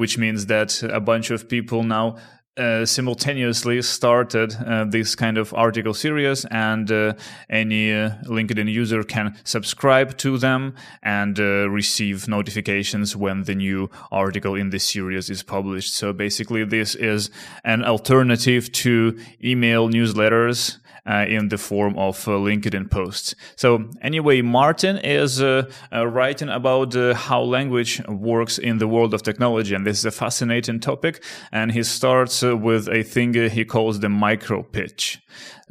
which means that a bunch of people now uh, simultaneously started uh, this kind of article series, and uh, any uh, LinkedIn user can subscribe to them and uh, receive notifications when the new article in this series is published. So basically, this is an alternative to email newsletters uh, in the form of uh, LinkedIn posts. So anyway, Martin is uh, writing about how language works in the world of technology, and this is a fascinating topic. And he starts with a thing he calls the micro pitch.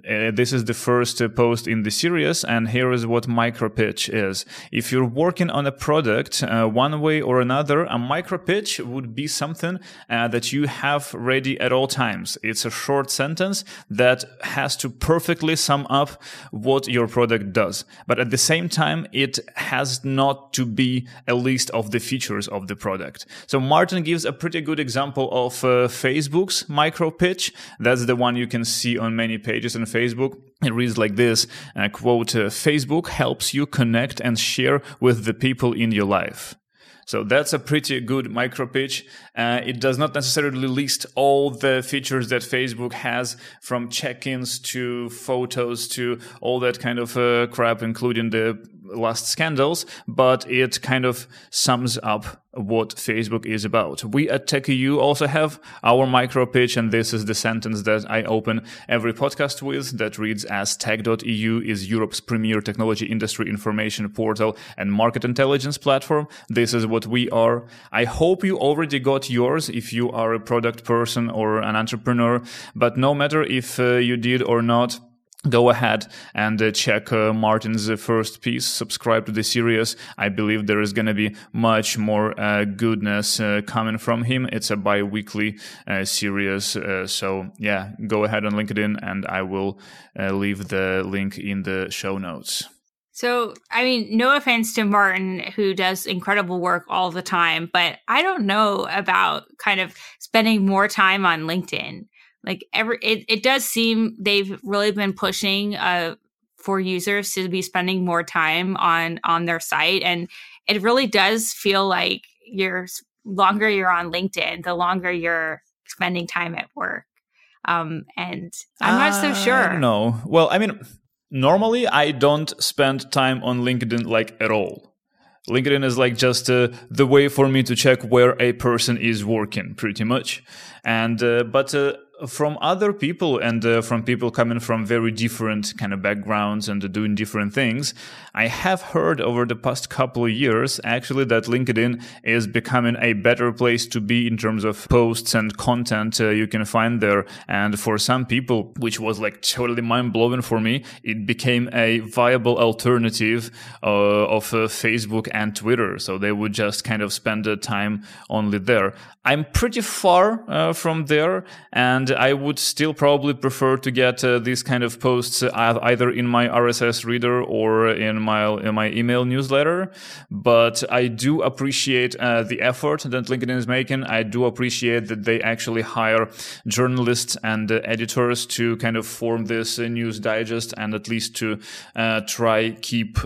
Uh, this is the first uh, post in the series, and here is what micro pitch is. If you're working on a product uh, one way or another, a micro pitch would be something uh, that you have ready at all times. It's a short sentence that has to perfectly sum up what your product does. But at the same time, it has not to be a list of the features of the product. So Martin gives a pretty good example of uh, Facebook's micro pitch. That's the one you can see on many pages and Facebook. It reads like this, uh, quote, Facebook helps you connect and share with the people in your life. So that's a pretty good micro pitch. Uh, it does not necessarily list all the features that Facebook has from check-ins to photos to all that kind of uh, crap, including the last scandals, but it kind of sums up what Facebook is about. We at TechEU also have our micro pitch, and this is the sentence that I open every podcast with that reads as tech.eu is Europe's premier technology industry information portal and market intelligence platform. This is what we are. I hope you already got yours if you are a product person or an entrepreneur, but no matter if uh, you did or not, go ahead and uh, check uh, Martin's uh, first piece. Subscribe to the series. I believe there is going to be much more uh, goodness uh, coming from him. It's a bi-weekly uh, series. so yeah, go ahead on LinkedIn and I will leave the link in the show notes. So, I mean, no offense to Martin, who does incredible work all the time, but I don't know about kind of spending more time on LinkedIn like every it, it does seem they've really been pushing uh for users to be spending more time on on their site. And it really does feel like you're longer you're on linkedin the longer you're spending time at work. Um and i'm not so sure. no well i mean normally i don't spend time on linkedin like at all. Linkedin is like just uh, the way for me to check where a person is working pretty much. And uh, but uh, from other people and uh, from people coming from very different kind of backgrounds and doing different things i have heard over the past couple of years actually that linkedin is becoming a better place to be in terms of posts and content uh, you can find there. And for some people which was like totally mind-blowing for me it became a viable alternative uh, of uh, facebook and twitter. So they would just kind of spend the time only there. I'm pretty far uh, from there and and I would still probably prefer to get uh, these kind of posts uh, either in my RSS reader or in my in my email newsletter. But I do appreciate uh, the effort that LinkedIn is making. I do appreciate that they actually hire journalists and uh, editors to kind of form this uh, news digest and at least to uh, try keep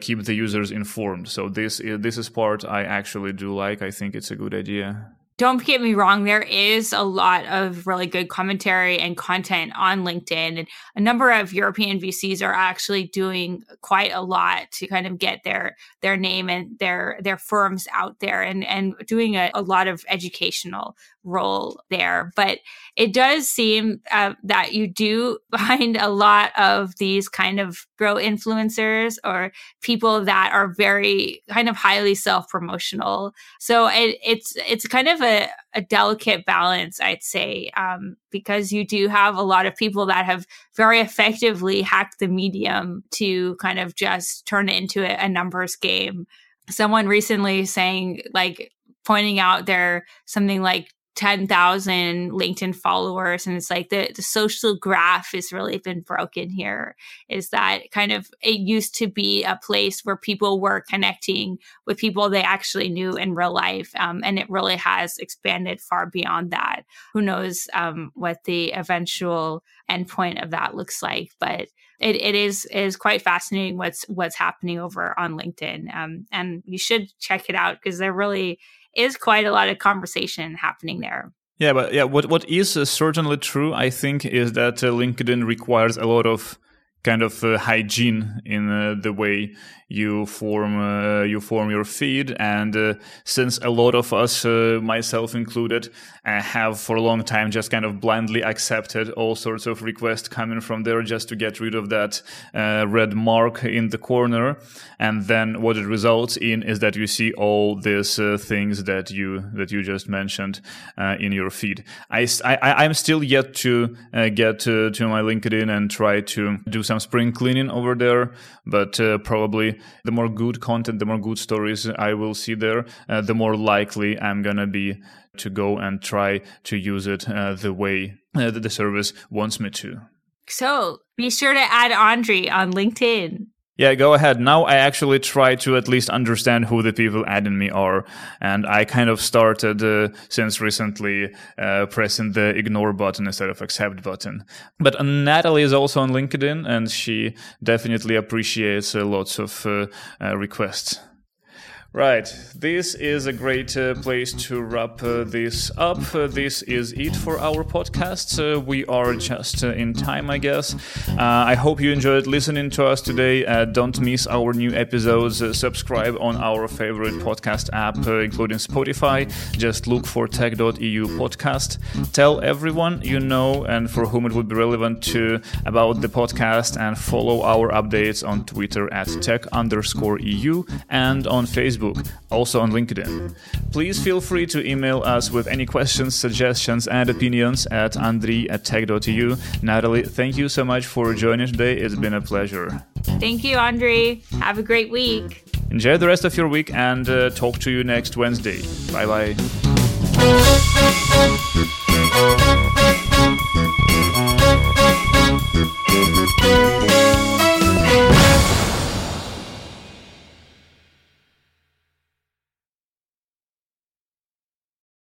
keep the users informed. So this this is part I actually do like. I think it's a good idea don't get me wrong, there is a lot of really good commentary and content on LinkedIn. And a number of European VCs are actually doing quite a lot to kind of get their their name and their their firms out there and, and doing a, a lot of educational role there. But it does seem uh, that you do <laughs> find a lot of these kind of grow influencers or people that are very kind of highly self promotional. So it, it's it's kind of a, a delicate balance, I'd say, um, because you do have a lot of people that have very effectively hacked the medium to kind of just turn it into a, a numbers game. Someone recently saying like pointing out there something like 10,000 LinkedIn followers. And it's like the, the social graph has really been broken here is that kind of it used to be a place where people were connecting with people they actually knew in real life. Um, and it really has expanded far beyond that. Who knows um, what the eventual endpoint of that looks like. But it, it is is quite fascinating what's what's happening over on LinkedIn. Um, and you should check it out because they're really is quite a lot of conversation happening there. Yeah, but yeah, what what is uh, certainly true, I think, is that uh, LinkedIn requires a lot of kind of uh, hygiene in uh, the way you form uh, you form your feed. And uh, since a lot of us uh, myself included uh, have for a long time just kind of blindly accepted all sorts of requests coming from there just to get rid of that red mark in the corner. And then what it results in is that you see all these things that you that you just mentioned in your feed. I, I i'm still yet to get to, to my linkedin and try to do some spring cleaning over there but probably the more good content, the more good stories I will see there, uh, the more likely I'm gonna be to go and try to use it uh, the way uh, that the service wants me to. So be sure to add Andre on LinkedIn. Yeah, go ahead. Now I actually try to at least understand who the people adding me are. And I kind of started uh, since recently uh, pressing the ignore button instead of accept button. But Natalie is also on LinkedIn and she definitely appreciates uh, lots of uh, uh, requests. Right, this is a great uh, place to wrap uh, this up. Uh, this is it for our podcast. Uh, we are just uh, in time, I guess. Uh, I hope you enjoyed listening to us today. don't miss our new episodes. subscribe on our favorite podcast app, including Spotify. Just look for tech.eu podcast. Tell everyone you know and for whom it would be relevant to about the podcast and follow our updates on Twitter at tech underscore EU and on Facebook Facebook, also on LinkedIn. Please feel free to email us with any questions, suggestions, and opinions at andri at tech.eu. Natalie, thank you so much for joining today. It's been a pleasure. Thank you, Andre. Have a great week. Enjoy the rest of your week and uh, talk to you next Wednesday. Bye bye.